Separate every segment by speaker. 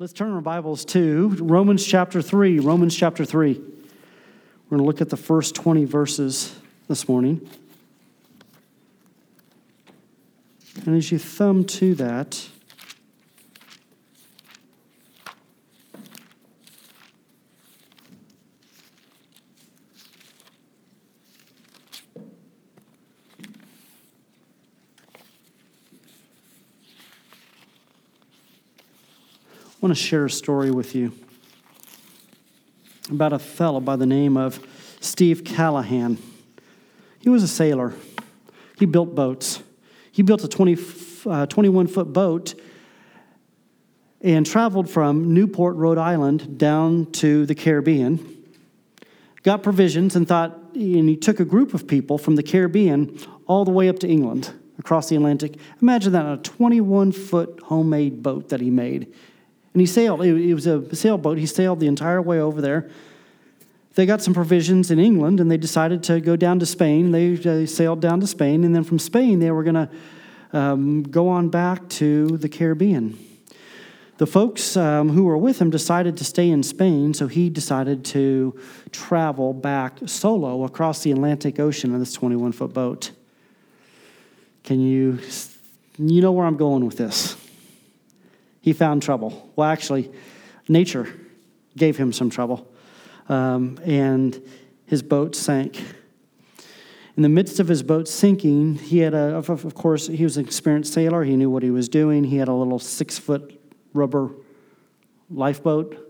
Speaker 1: Let's turn our Bibles to Romans chapter 3. Romans chapter 3. We're going to look at the first 20 verses this morning. And as you thumb to that, want to share a story with you about a fellow by the name of Steve Callahan. He was a sailor, he built boats. He built a 20, uh, 21 foot boat and traveled from Newport, Rhode Island, down to the Caribbean. Got provisions and thought, and he took a group of people from the Caribbean all the way up to England, across the Atlantic. Imagine that on a 21 foot homemade boat that he made. And he sailed. It was a sailboat. He sailed the entire way over there. They got some provisions in England and they decided to go down to Spain. They, they sailed down to Spain. And then from Spain, they were going to um, go on back to the Caribbean. The folks um, who were with him decided to stay in Spain, so he decided to travel back solo across the Atlantic Ocean in this 21 foot boat. Can you, you know where I'm going with this? He found trouble. Well, actually, nature gave him some trouble, um, and his boat sank. In the midst of his boat sinking, he had a, of course, he was an experienced sailor. He knew what he was doing. He had a little six foot rubber lifeboat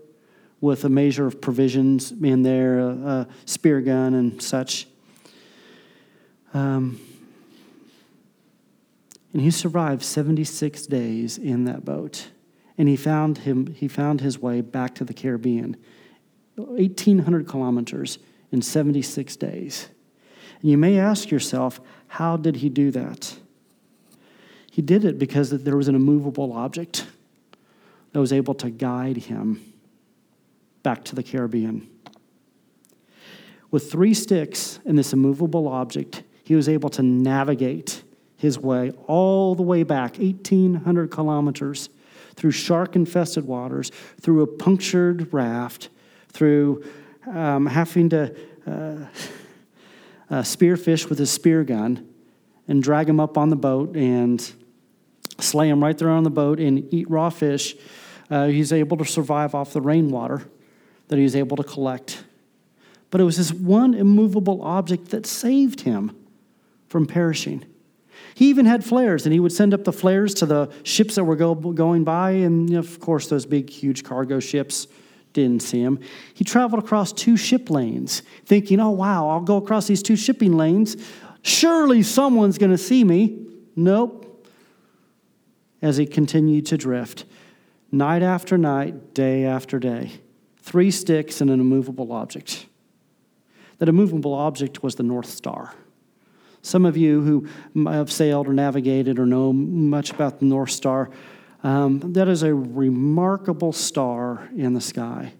Speaker 1: with a measure of provisions in there, a, a spear gun, and such. Um, and he survived 76 days in that boat and he found him he found his way back to the Caribbean 1800 kilometers in 76 days. And you may ask yourself how did he do that? He did it because there was an immovable object that was able to guide him back to the Caribbean. With three sticks and this immovable object he was able to navigate his way all the way back 1800 kilometers through shark infested waters, through a punctured raft, through um, having to uh, uh, spearfish with a spear gun and drag him up on the boat and slay him right there on the boat and eat raw fish. Uh, he's able to survive off the rainwater that he was able to collect. But it was this one immovable object that saved him from perishing. He even had flares, and he would send up the flares to the ships that were go, going by. And of course, those big, huge cargo ships didn't see him. He traveled across two ship lanes, thinking, oh, wow, I'll go across these two shipping lanes. Surely someone's going to see me. Nope. As he continued to drift, night after night, day after day, three sticks and an immovable object. That immovable object was the North Star. Some of you who have sailed or navigated or know much about the North Star, um, that is a remarkable star in the sky.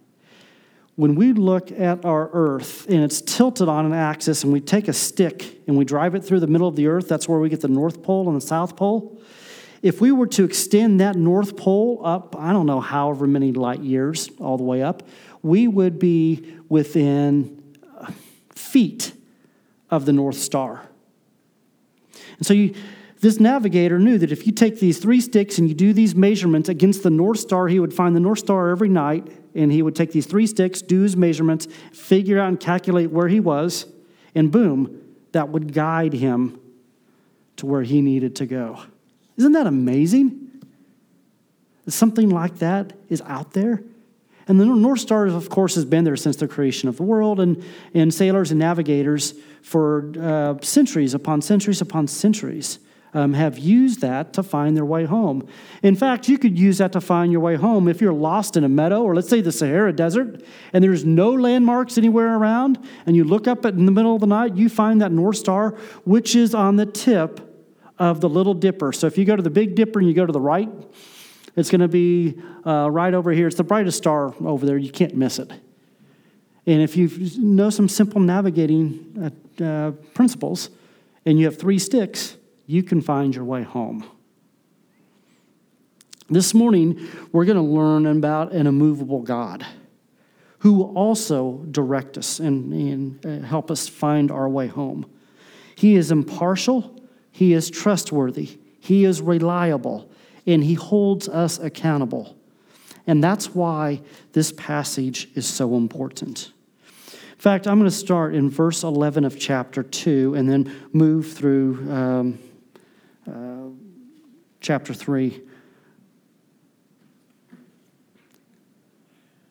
Speaker 1: When we look at our Earth and it's tilted on an axis, and we take a stick and we drive it through the middle of the Earth, that's where we get the North Pole and the South Pole. If we were to extend that North Pole up, I don't know however many light years all the way up, we would be within feet of the North Star. And so you, this navigator knew that if you take these three sticks and you do these measurements against the North Star, he would find the North Star every night, and he would take these three sticks, do his measurements, figure out and calculate where he was, and boom, that would guide him to where he needed to go. Isn't that amazing? Something like that is out there. And the North Star, of course, has been there since the creation of the world, and, and sailors and navigators for uh, centuries upon centuries upon centuries um, have used that to find their way home. In fact, you could use that to find your way home if you're lost in a meadow, or let's say the Sahara Desert, and there's no landmarks anywhere around, and you look up in the middle of the night, you find that North Star, which is on the tip of the Little Dipper. So if you go to the Big Dipper and you go to the right, it's going to be uh, right over here. It's the brightest star over there. You can't miss it. And if you know some simple navigating uh, uh, principles and you have three sticks, you can find your way home. This morning, we're going to learn about an immovable God who will also direct us and, and uh, help us find our way home. He is impartial, He is trustworthy, He is reliable, and He holds us accountable. And that's why this passage is so important. In fact, I'm going to start in verse 11 of chapter 2 and then move through um, uh, chapter 3.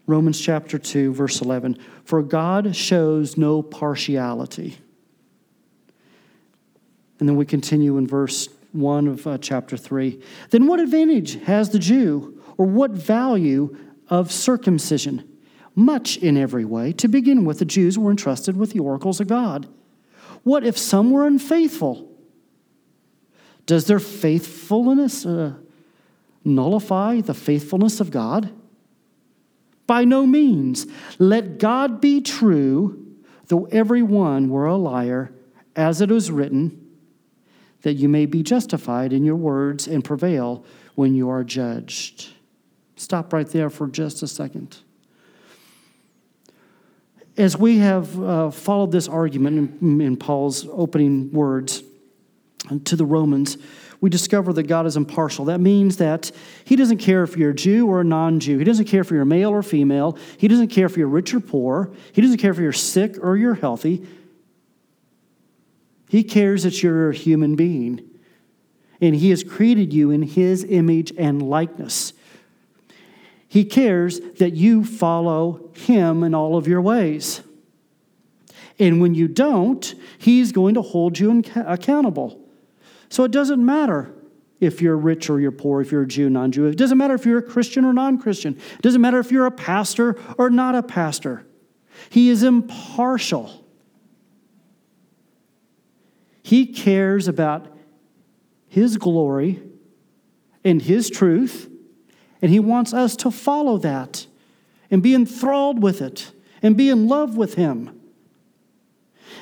Speaker 1: Romans chapter 2, verse 11. For God shows no partiality. And then we continue in verse 1 of uh, chapter 3. Then what advantage has the Jew, or what value of circumcision? Much in every way. To begin with, the Jews were entrusted with the oracles of God. What if some were unfaithful? Does their faithfulness uh, nullify the faithfulness of God? By no means. Let God be true, though every one were a liar, as it is written, that you may be justified in your words and prevail when you are judged. Stop right there for just a second. As we have uh, followed this argument in, in Paul's opening words to the Romans, we discover that God is impartial. That means that He doesn't care if you're a Jew or a non Jew. He doesn't care if you're male or female. He doesn't care if you're rich or poor. He doesn't care if you're sick or you're healthy. He cares that you're a human being. And He has created you in His image and likeness. He cares that you follow Him in all of your ways. And when you don't, He's going to hold you accountable. So it doesn't matter if you're rich or you're poor, if you're a Jew, non Jew. It doesn't matter if you're a Christian or non Christian. It doesn't matter if you're a pastor or not a pastor. He is impartial. He cares about His glory and His truth, and He wants us to follow that and be enthralled with it and be in love with Him.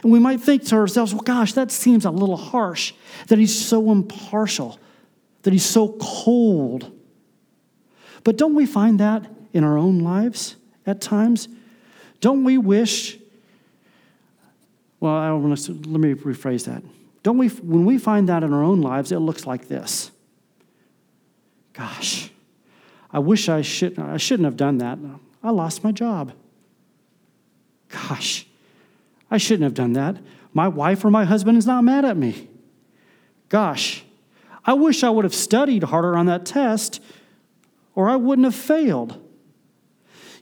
Speaker 1: And we might think to ourselves, well, gosh, that seems a little harsh that he's so impartial, that he's so cold. But don't we find that in our own lives at times? Don't we wish, well, I want to, let me rephrase that. Don't we, when we find that in our own lives, it looks like this. Gosh, I wish I should I shouldn't have done that. I lost my job. Gosh, I shouldn't have done that. My wife or my husband is not mad at me. Gosh, I wish I would have studied harder on that test or I wouldn't have failed.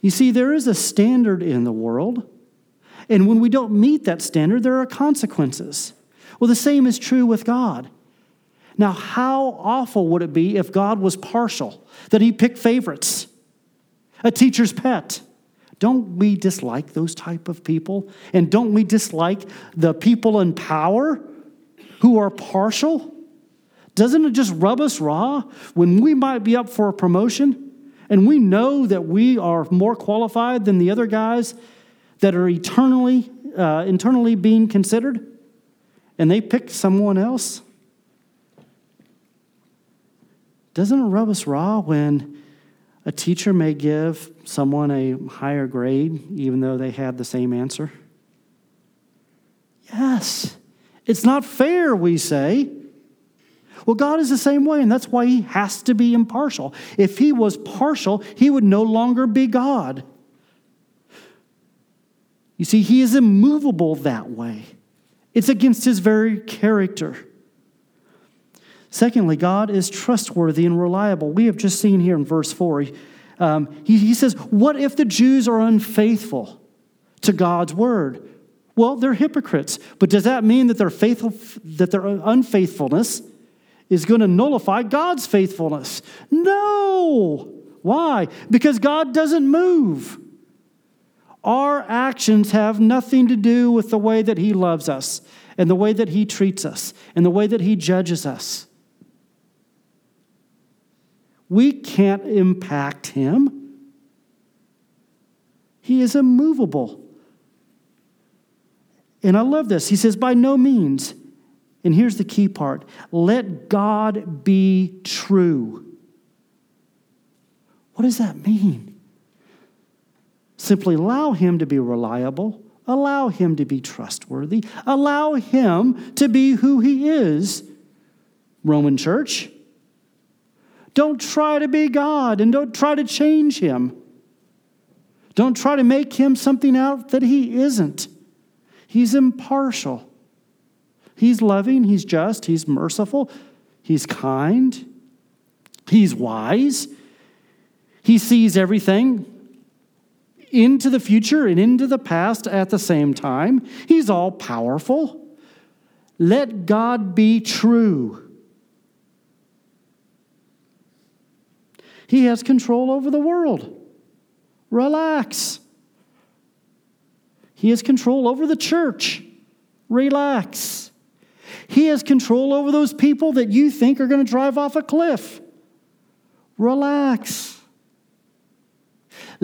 Speaker 1: You see, there is a standard in the world, and when we don't meet that standard, there are consequences. Well, the same is true with God. Now, how awful would it be if God was partial, that He picked favorites, a teacher's pet? Don't we dislike those type of people? And don't we dislike the people in power who are partial? Doesn't it just rub us raw when we might be up for a promotion and we know that we are more qualified than the other guys that are eternally, uh, internally being considered and they pick someone else? Doesn't it rub us raw when a teacher may give someone a higher grade even though they had the same answer? Yes. It's not fair, we say. Well, God is the same way, and that's why He has to be impartial. If He was partial, He would no longer be God. You see, He is immovable that way, it's against His very character. Secondly, God is trustworthy and reliable. We have just seen here in verse 4, um, he, he says, What if the Jews are unfaithful to God's word? Well, they're hypocrites. But does that mean that their, faithful, that their unfaithfulness is going to nullify God's faithfulness? No. Why? Because God doesn't move. Our actions have nothing to do with the way that He loves us and the way that He treats us and the way that He judges us. We can't impact him. He is immovable. And I love this. He says, by no means, and here's the key part let God be true. What does that mean? Simply allow him to be reliable, allow him to be trustworthy, allow him to be who he is. Roman church, don't try to be God and don't try to change him. Don't try to make him something out that he isn't. He's impartial. He's loving, he's just, he's merciful, he's kind, he's wise. He sees everything into the future and into the past at the same time. He's all powerful. Let God be true. He has control over the world. Relax. He has control over the church. Relax. He has control over those people that you think are going to drive off a cliff. Relax.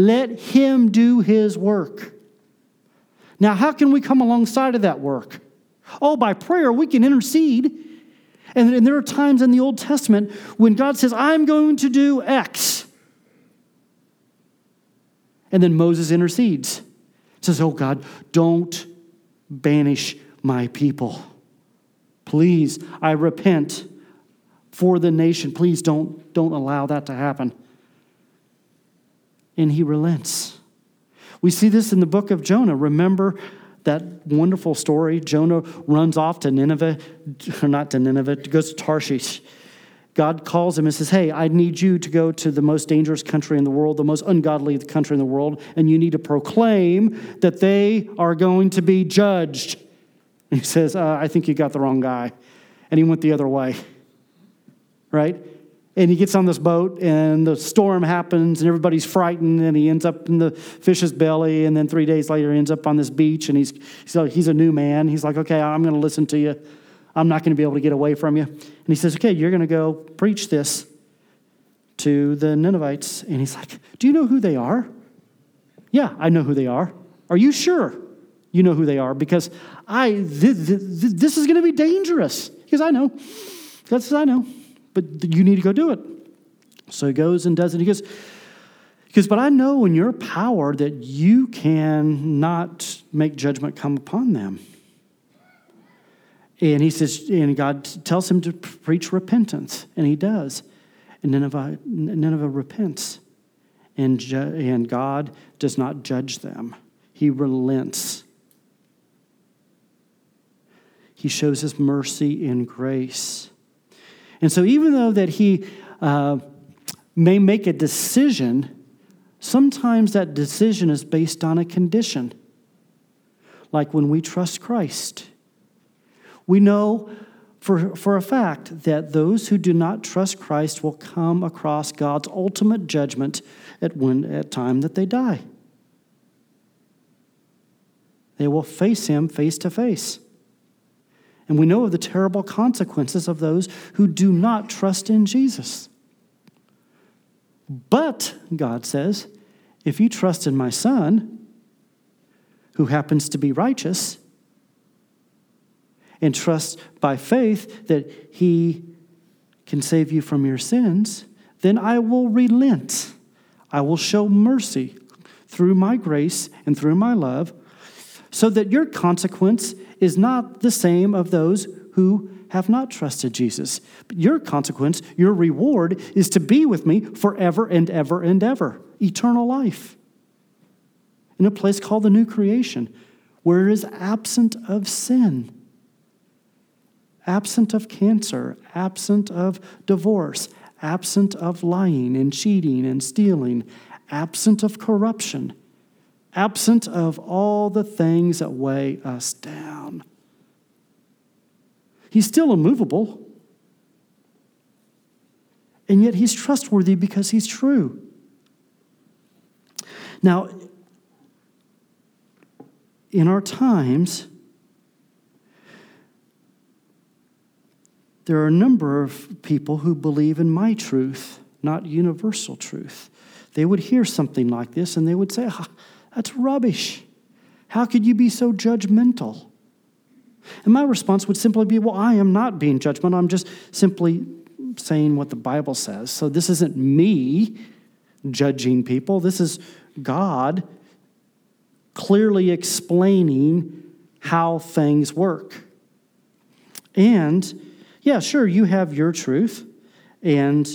Speaker 1: Let Him do His work. Now, how can we come alongside of that work? Oh, by prayer, we can intercede. And, there are times in the Old Testament when God says, I'm going to do X. And then Moses intercedes. Says, Oh God, don't banish my people. Please, I repent for the nation. Please don't, don't allow that to happen. And he relents. We see this in the book of Jonah. Remember that wonderful story? Jonah runs off to Nineveh, or not to Nineveh, goes to Tarshish. God calls him and says, Hey, I need you to go to the most dangerous country in the world, the most ungodly country in the world, and you need to proclaim that they are going to be judged. And he says, uh, I think you got the wrong guy. And he went the other way. Right? And he gets on this boat, and the storm happens, and everybody's frightened, and he ends up in the fish's belly. And then three days later, he ends up on this beach, and he's, so he's a new man. He's like, Okay, I'm going to listen to you. I'm not going to be able to get away from you. And he says, Okay, you're going to go preach this to the Ninevites. And he's like, Do you know who they are? Yeah, I know who they are. Are you sure you know who they are? Because I, th- th- th- this is going to be dangerous. Because I know. That's I know but you need to go do it. So he goes and does it. He goes, because, but I know in your power that you can not make judgment come upon them. And he says, and God tells him to preach repentance, and he does. And Nineveh, Nineveh repents, and, ju- and God does not judge them, he relents. He shows his mercy and grace. And so, even though that he uh, may make a decision, sometimes that decision is based on a condition. Like when we trust Christ, we know for, for a fact that those who do not trust Christ will come across God's ultimate judgment at when at time that they die. They will face him face to face. And we know of the terrible consequences of those who do not trust in Jesus. But, God says, if you trust in my Son, who happens to be righteous, and trust by faith that he can save you from your sins, then I will relent. I will show mercy through my grace and through my love, so that your consequence is not the same of those who have not trusted Jesus. But your consequence, your reward, is to be with me forever and ever and ever, eternal life, in a place called the new creation, where it is absent of sin, absent of cancer, absent of divorce, absent of lying and cheating and stealing, absent of corruption absent of all the things that weigh us down. He's still immovable, and yet he's trustworthy because he's true. Now, in our times, there are a number of people who believe in my truth, not universal truth. They would hear something like this and they would say, ah, that's rubbish. How could you be so judgmental? And my response would simply be, Well, I am not being judgmental. I'm just simply saying what the Bible says. So this isn't me judging people. This is God clearly explaining how things work. And yeah, sure, you have your truth, and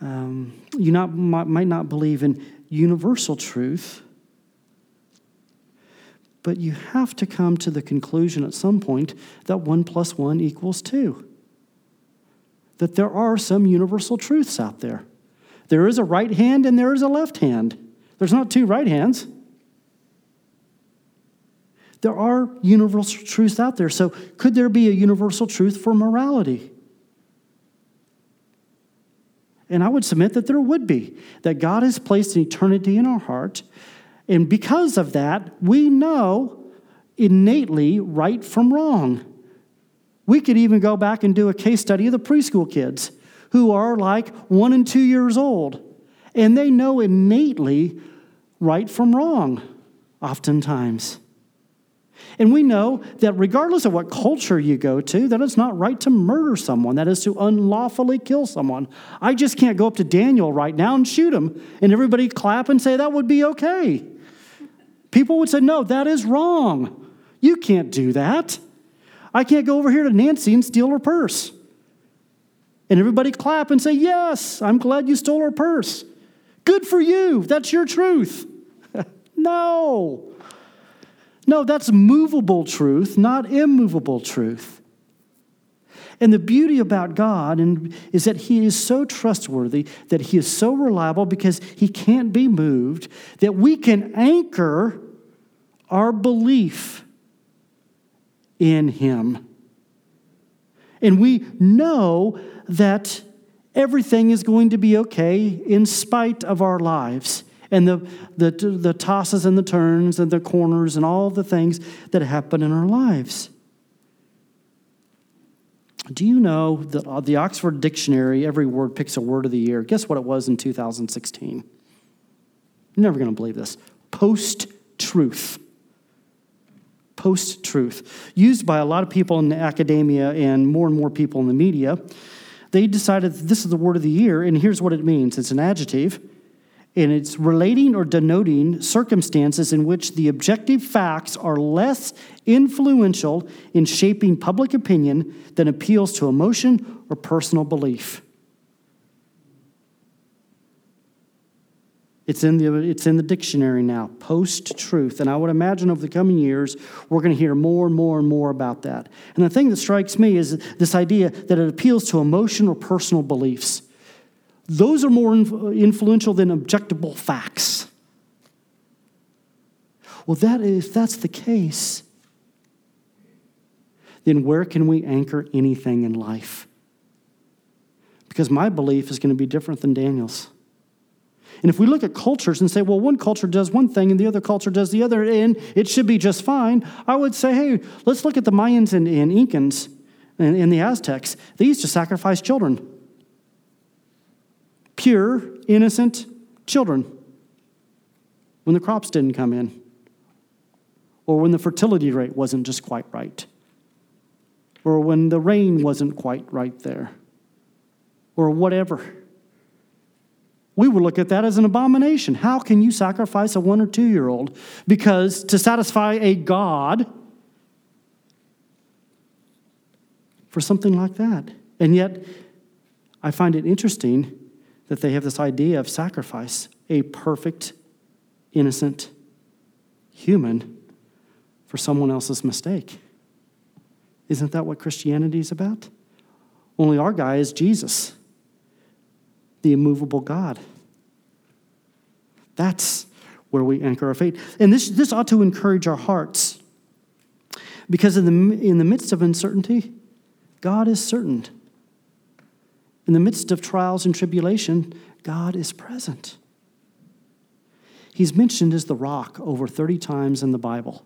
Speaker 1: um, you not, might not believe in universal truth, but you have to come to the conclusion at some point that one plus one equals two. That there are some universal truths out there. There is a right hand and there is a left hand. There's not two right hands. There are universal truths out there. So, could there be a universal truth for morality? And I would submit that there would be, that God has placed an eternity in our heart. And because of that, we know innately right from wrong. We could even go back and do a case study of the preschool kids who are like one and two years old, and they know innately right from wrong, oftentimes. And we know that regardless of what culture you go to, that it's not right to murder someone, that is to unlawfully kill someone. I just can't go up to Daniel right now and shoot him, and everybody clap and say that would be okay. People would say, no, that is wrong. You can't do that. I can't go over here to Nancy and steal her purse. And everybody clap and say, yes, I'm glad you stole her purse. Good for you. That's your truth. no. No, that's movable truth, not immovable truth. And the beauty about God is that He is so trustworthy, that He is so reliable because He can't be moved, that we can anchor our belief in Him. And we know that everything is going to be okay in spite of our lives and the, the, the tosses and the turns and the corners and all the things that happen in our lives. Do you know that uh, the Oxford Dictionary, every word picks a word of the year? Guess what it was in 2016? You're never going to believe this. Post truth. Post truth. Used by a lot of people in academia and more and more people in the media. They decided this is the word of the year, and here's what it means it's an adjective and it's relating or denoting circumstances in which the objective facts are less influential in shaping public opinion than appeals to emotion or personal belief. It's in the, it's in the dictionary now, post truth. And I would imagine over the coming years, we're going to hear more and more and more about that. And the thing that strikes me is this idea that it appeals to emotion or personal beliefs. Those are more uh, influential than objectable facts. Well, that if that's the case, then where can we anchor anything in life? Because my belief is going to be different than Daniel's. And if we look at cultures and say, well, one culture does one thing and the other culture does the other, and it should be just fine, I would say, hey, let's look at the Mayans and, and Incans and, and the Aztecs. They used to sacrifice children pure, innocent children when the crops didn't come in or when the fertility rate wasn't just quite right or when the rain wasn't quite right there or whatever. We would look at that as an abomination. How can you sacrifice a one or two year old? Because to satisfy a God for something like that. And yet, I find it interesting that they have this idea of sacrifice, a perfect, innocent human for someone else's mistake. Isn't that what Christianity is about? Only our guy is Jesus, the immovable God. That's where we anchor our faith. And this, this ought to encourage our hearts. Because in the, in the midst of uncertainty, God is certain. In the midst of trials and tribulation, God is present. He's mentioned as the rock over 30 times in the Bible.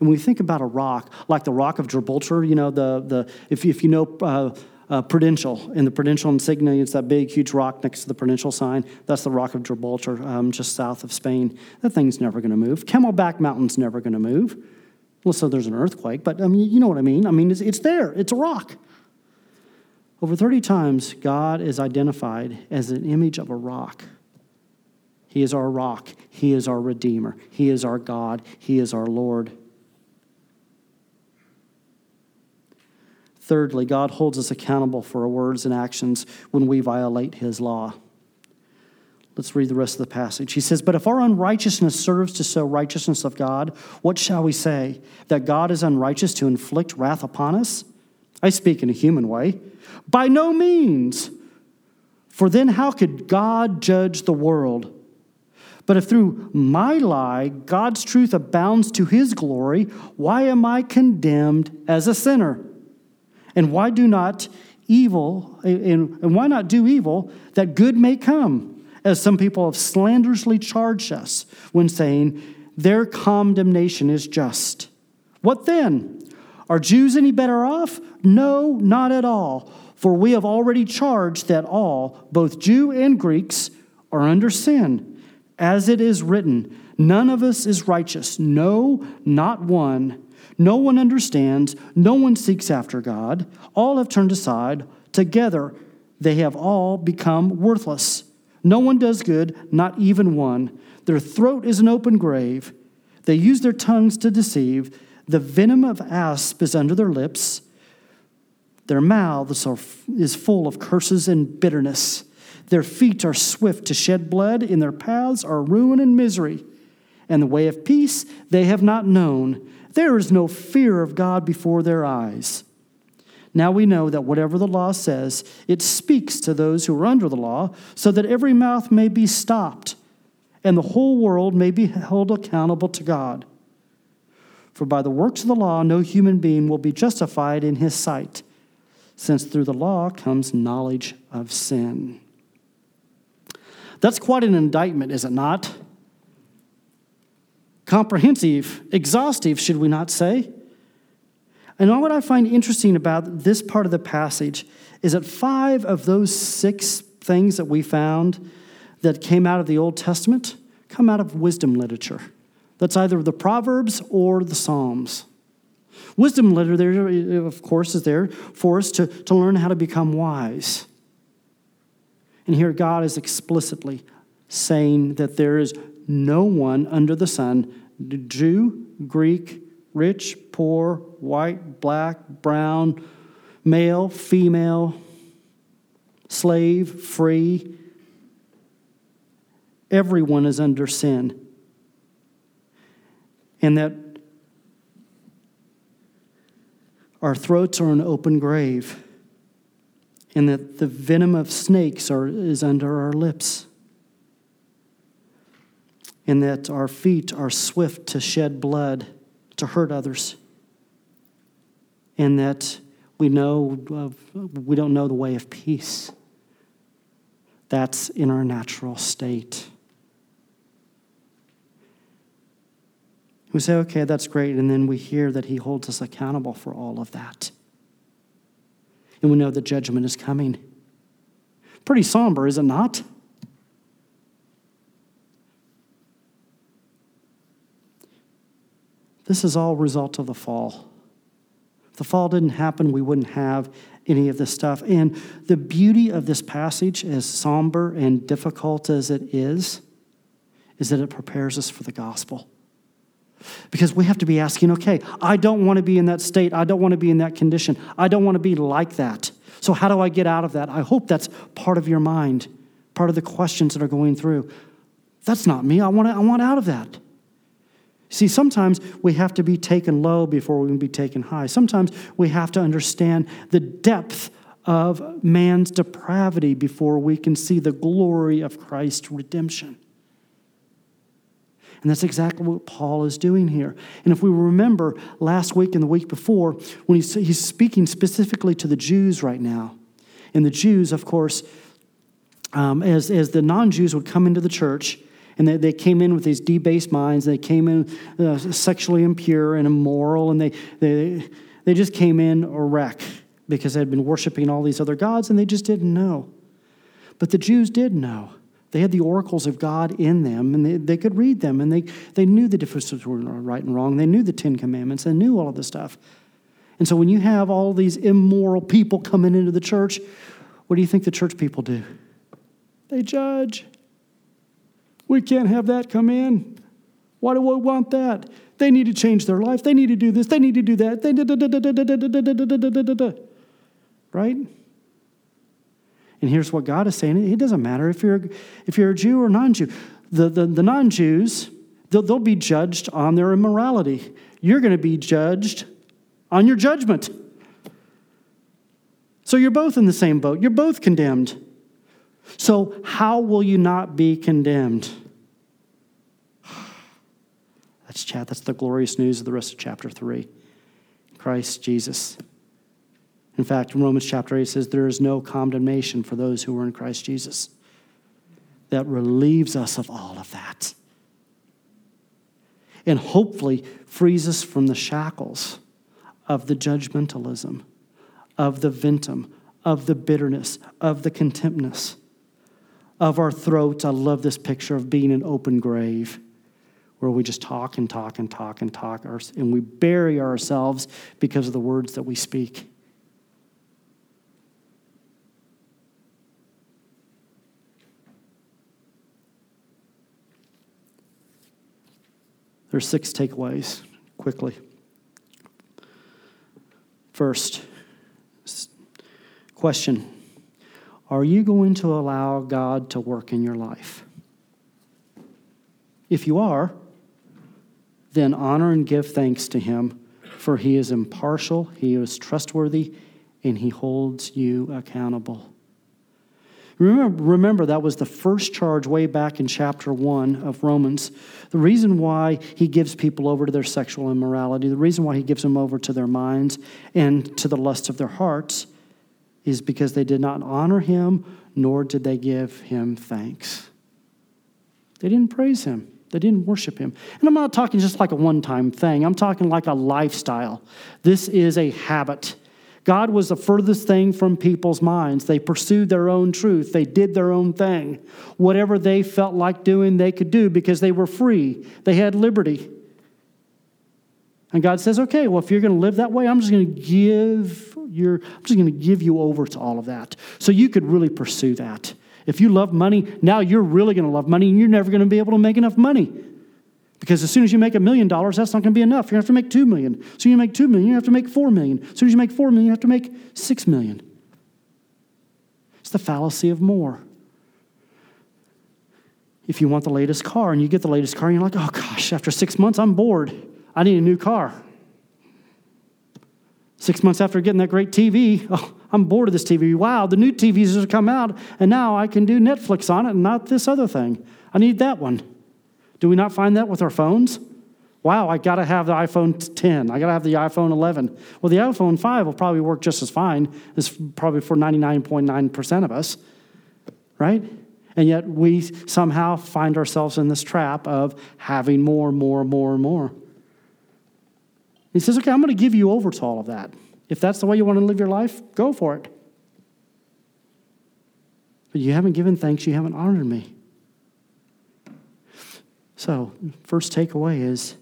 Speaker 1: And when we think about a rock, like the rock of Gibraltar, you know, the, the, if, if you know uh, uh, Prudential, in the Prudential insignia, it's that big, huge rock next to the Prudential sign. That's the rock of Gibraltar, um, just south of Spain. That thing's never going to move. Camelback Mountain's never going to move. Well, so there's an earthquake, but I mean, you know what I mean. I mean, it's, it's there, it's a rock. Over 30 times, God is identified as an image of a rock. He is our rock. He is our Redeemer. He is our God. He is our Lord. Thirdly, God holds us accountable for our words and actions when we violate His law. Let's read the rest of the passage. He says, But if our unrighteousness serves to show righteousness of God, what shall we say? That God is unrighteous to inflict wrath upon us? I speak in a human way. By no means. For then how could God judge the world? But if through my lie God's truth abounds to his glory, why am I condemned as a sinner? And why do not evil, and, why not do evil that good may come? as some people have slanderously charged us when saying their condemnation is just. What then? Are Jews any better off? No, not at all. For we have already charged that all, both Jew and Greeks, are under sin. As it is written, none of us is righteous, no, not one. No one understands, no one seeks after God. All have turned aside. Together, they have all become worthless. No one does good, not even one. Their throat is an open grave. They use their tongues to deceive. The venom of asp is under their lips. Their mouths are, is full of curses and bitterness. Their feet are swift to shed blood. In their paths are ruin and misery. And the way of peace they have not known. There is no fear of God before their eyes. Now we know that whatever the law says, it speaks to those who are under the law, so that every mouth may be stopped and the whole world may be held accountable to God. For by the works of the law, no human being will be justified in his sight, since through the law comes knowledge of sin. That's quite an indictment, is it not? Comprehensive, exhaustive, should we not say? And what I find interesting about this part of the passage is that five of those six things that we found that came out of the Old Testament come out of wisdom literature. That's either the Proverbs or the Psalms. Wisdom literature, of course, is there for us to, to learn how to become wise. And here God is explicitly saying that there is no one under the sun, Jew, Greek, rich, poor, white, black, brown, male, female, slave, free. Everyone is under sin. And that our throats are an open grave, and that the venom of snakes are, is under our lips, and that our feet are swift to shed blood to hurt others. And that we know we don't know the way of peace. That's in our natural state. We say, okay, that's great. And then we hear that he holds us accountable for all of that. And we know that judgment is coming. Pretty somber, is it not? This is all result of the fall. If the fall didn't happen, we wouldn't have any of this stuff. And the beauty of this passage, as somber and difficult as it is, is that it prepares us for the gospel. Because we have to be asking, okay, I don't want to be in that state. I don't want to be in that condition. I don't want to be like that. So, how do I get out of that? I hope that's part of your mind, part of the questions that are going through. That's not me. I want, to, I want out of that. See, sometimes we have to be taken low before we can be taken high. Sometimes we have to understand the depth of man's depravity before we can see the glory of Christ's redemption. And that's exactly what Paul is doing here. And if we remember last week and the week before, when he's, he's speaking specifically to the Jews right now, and the Jews, of course, um, as, as the non Jews would come into the church, and they, they came in with these debased minds. They came in uh, sexually impure and immoral, and they, they, they just came in a wreck because they had been worshiping all these other gods and they just didn't know. But the Jews did know. They had the oracles of God in them, and they, they could read them, and they, they knew the differences between right and wrong. They knew the Ten Commandments, they knew all of this stuff. And so when you have all these immoral people coming into the church, what do you think the church people do? They judge. We can't have that come in. Why do we want that? They need to change their life. They need to do this. They need to do that. They da, da, da, da, da, da, da, da, da, da, right? And here's what God is saying it doesn't matter if you're, if you're a Jew or non Jew. The, the, the non Jews, they'll, they'll be judged on their immorality. You're going to be judged on your judgment. So you're both in the same boat. You're both condemned. So, how will you not be condemned? That's chat. That's the glorious news of the rest of chapter 3. Christ Jesus. In fact, in Romans chapter 8 says, There is no condemnation for those who are in Christ Jesus. That relieves us of all of that. And hopefully frees us from the shackles of the judgmentalism, of the ventum, of the bitterness, of the contemptness, of our throats. I love this picture of being an open grave where we just talk and talk and talk and talk, and we bury ourselves because of the words that we speak. There's six takeaways quickly. First, question Are you going to allow God to work in your life? If you are, then honor and give thanks to Him, for He is impartial, He is trustworthy, and He holds you accountable. Remember, remember, that was the first charge way back in chapter 1 of Romans. The reason why he gives people over to their sexual immorality, the reason why he gives them over to their minds and to the lust of their hearts, is because they did not honor him, nor did they give him thanks. They didn't praise him. They didn't worship him. And I'm not talking just like a one time thing, I'm talking like a lifestyle. This is a habit. God was the furthest thing from people's minds. They pursued their own truth, they did their own thing. Whatever they felt like doing, they could do because they were free, they had liberty. And God says, okay, well, if you're going to live that way, I'm just going to give your, I'm just going to give you over to all of that. So you could really pursue that. If you love money, now you're really going to love money and you're never going to be able to make enough money. Because as soon as you make a million dollars, that's not going to be enough. You have to make two million. So you make two million, you have to make four million. As soon as you make four million, you have to make six million. It's the fallacy of more. If you want the latest car and you get the latest car, and you're like, oh gosh, after six months, I'm bored. I need a new car. Six months after getting that great TV, oh, I'm bored of this TV. Wow, the new TVs have come out, and now I can do Netflix on it and not this other thing. I need that one. Do we not find that with our phones? Wow, I got to have the iPhone 10. I got to have the iPhone 11. Well, the iPhone 5 will probably work just as fine as probably for 99.9% of us, right? And yet we somehow find ourselves in this trap of having more, more, more, more. He says, okay, I'm going to give you over to all of that. If that's the way you want to live your life, go for it. But you haven't given thanks, you haven't honored me. So, first takeaway is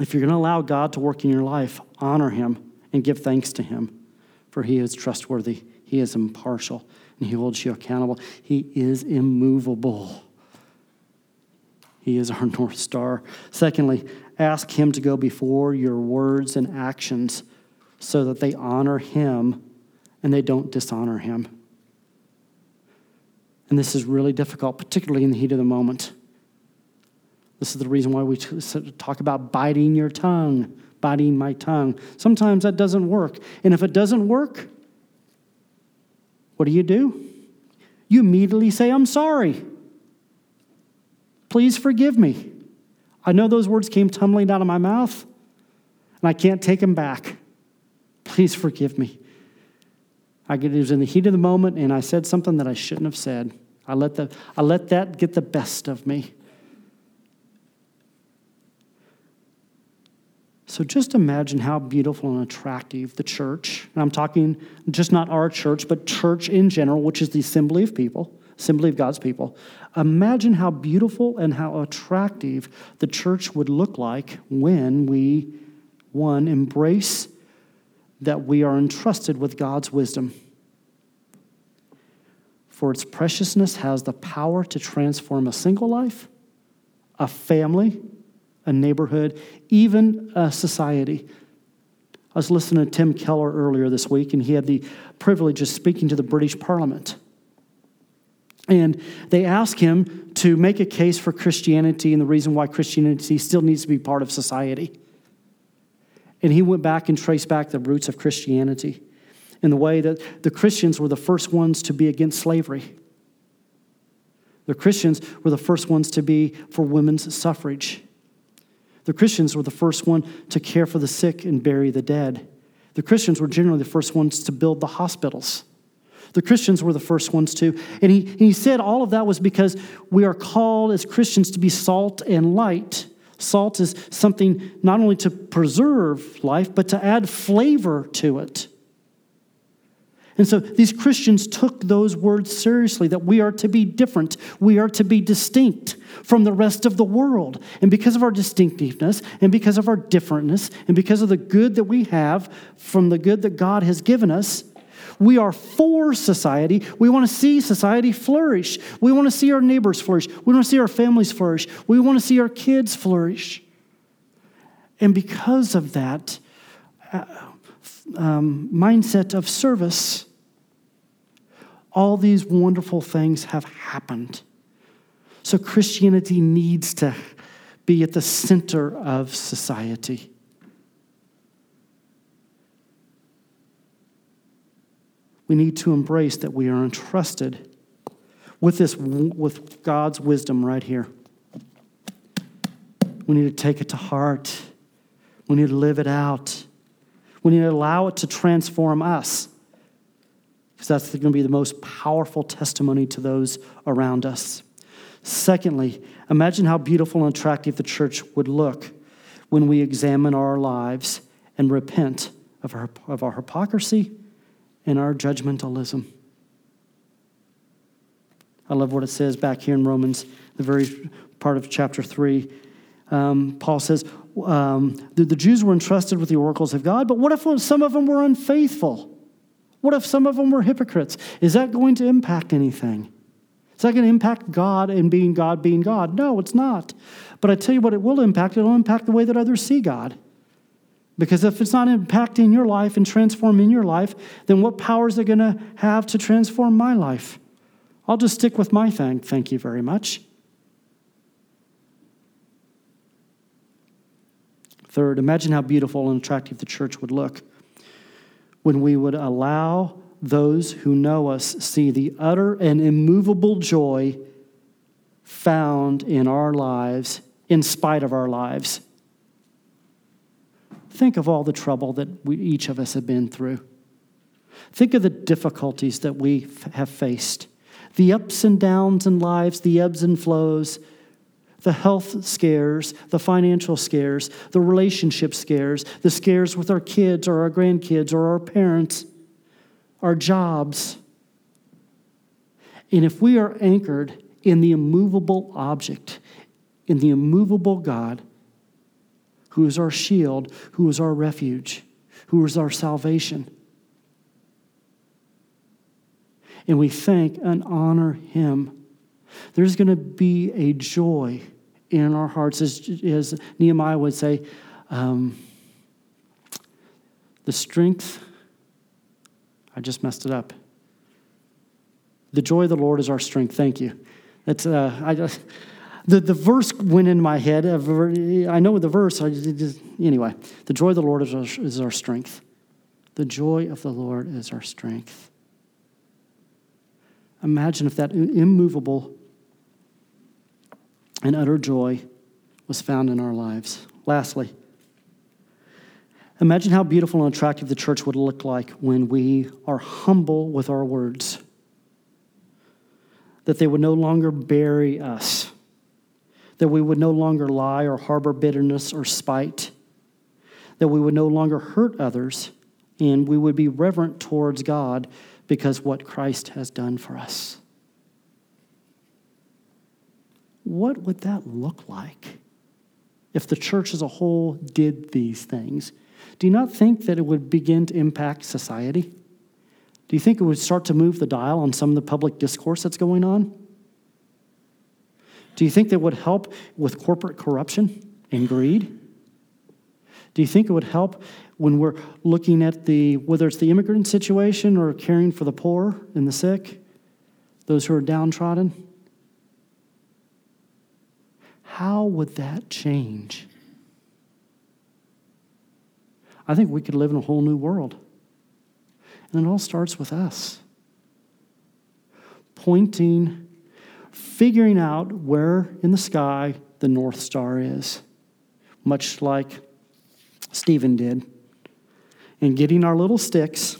Speaker 1: if you're going to allow God to work in your life, honor Him and give thanks to Him, for He is trustworthy, He is impartial, and He holds you accountable. He is immovable. He is our North Star. Secondly, ask Him to go before your words and actions so that they honor Him and they don't dishonor Him. And this is really difficult, particularly in the heat of the moment. This is the reason why we talk about biting your tongue, biting my tongue. Sometimes that doesn't work. And if it doesn't work, what do you do? You immediately say, I'm sorry. Please forgive me. I know those words came tumbling out of my mouth, and I can't take them back. Please forgive me. I get, it was in the heat of the moment, and I said something that I shouldn't have said. I let, the, I let that get the best of me. So just imagine how beautiful and attractive the church, and I'm talking just not our church, but church in general, which is the assembly of people, assembly of God's people. Imagine how beautiful and how attractive the church would look like when we, one, embrace that we are entrusted with God's wisdom. for its preciousness has the power to transform a single life, a family, a neighborhood, even a society. I was listening to Tim Keller earlier this week, and he had the privilege of speaking to the British Parliament. And they asked him to make a case for Christianity and the reason why Christianity still needs to be part of society. And he went back and traced back the roots of Christianity in the way that the Christians were the first ones to be against slavery. The Christians were the first ones to be for women's suffrage. The Christians were the first one to care for the sick and bury the dead. The Christians were generally the first ones to build the hospitals. The Christians were the first ones to. And he, he said all of that was because we are called as Christians to be salt and light. Salt is something not only to preserve life, but to add flavor to it. And so these Christians took those words seriously that we are to be different, we are to be distinct from the rest of the world. And because of our distinctiveness, and because of our differentness, and because of the good that we have from the good that God has given us, we are for society. We want to see society flourish. We want to see our neighbors flourish. We want to see our families flourish. We want to see our kids flourish. And because of that uh, um, mindset of service, all these wonderful things have happened. So Christianity needs to be at the center of society. We need to embrace that we are entrusted with this with God's wisdom right here. We need to take it to heart. We need to live it out. We need to allow it to transform us because that's going to be the most powerful testimony to those around us. Secondly, imagine how beautiful and attractive the church would look when we examine our lives and repent of our, of our hypocrisy and our judgmentalism. I love what it says back here in Romans, the very part of chapter 3. Um, Paul says, um, the, the Jews were entrusted with the oracles of God, but what if some of them were unfaithful? What if some of them were hypocrites? Is that going to impact anything? Is that going to impact God and being God being God? No, it's not. But I tell you what, it will impact. It'll impact the way that others see God. Because if it's not impacting your life and transforming your life, then what power is it going to have to transform my life? I'll just stick with my thing. Thank you very much. Third, imagine how beautiful and attractive the church would look when we would allow those who know us see the utter and immovable joy found in our lives in spite of our lives. Think of all the trouble that we, each of us have been through. Think of the difficulties that we have faced, the ups and downs in lives, the ebbs and flows, the health scares, the financial scares, the relationship scares, the scares with our kids or our grandkids or our parents, our jobs. And if we are anchored in the immovable object, in the immovable God, who is our shield, who is our refuge, who is our salvation, and we thank and honor him there's going to be a joy in our hearts, as, as Nehemiah would say, um, the strength. I just messed it up. The joy of the Lord is our strength. Thank you. That's uh, I just, the the verse went in my head. I know the verse. I just, anyway, the joy of the Lord is our, is our strength. The joy of the Lord is our strength. Imagine if that immovable and utter joy was found in our lives. Lastly, imagine how beautiful and attractive the church would look like when we are humble with our words, that they would no longer bury us, that we would no longer lie or harbor bitterness or spite, that we would no longer hurt others, and we would be reverent towards God because what Christ has done for us what would that look like if the church as a whole did these things? Do you not think that it would begin to impact society? Do you think it would start to move the dial on some of the public discourse that's going on? Do you think that would help with corporate corruption and greed? Do you think it would help when we're looking at the, whether it's the immigrant situation or caring for the poor and the sick, those who are downtrodden? How would that change? I think we could live in a whole new world. And it all starts with us pointing, figuring out where in the sky the North Star is, much like Stephen did, and getting our little sticks,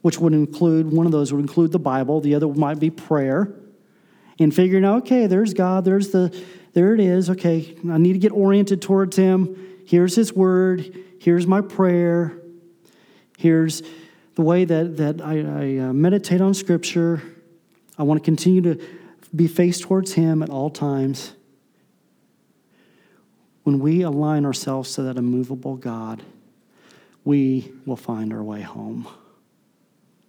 Speaker 1: which would include one of those would include the Bible, the other might be prayer, and figuring out, okay, there's God, there's the, there it is, okay, I need to get oriented towards Him. Here's His Word, here's my prayer, here's the way that, that I, I uh, meditate on Scripture. I want to continue to be faced towards Him at all times. When we align ourselves to that immovable God, we will find our way home.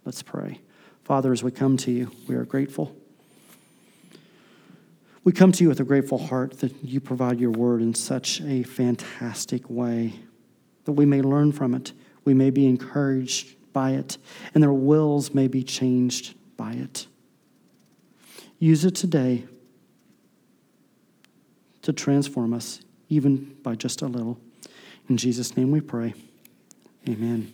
Speaker 1: Let's pray. Father, as we come to you, we are grateful. We come to you with a grateful heart that you provide your word in such a fantastic way that we may learn from it, we may be encouraged by it, and their wills may be changed by it. Use it today to transform us, even by just a little. In Jesus' name we pray. Amen.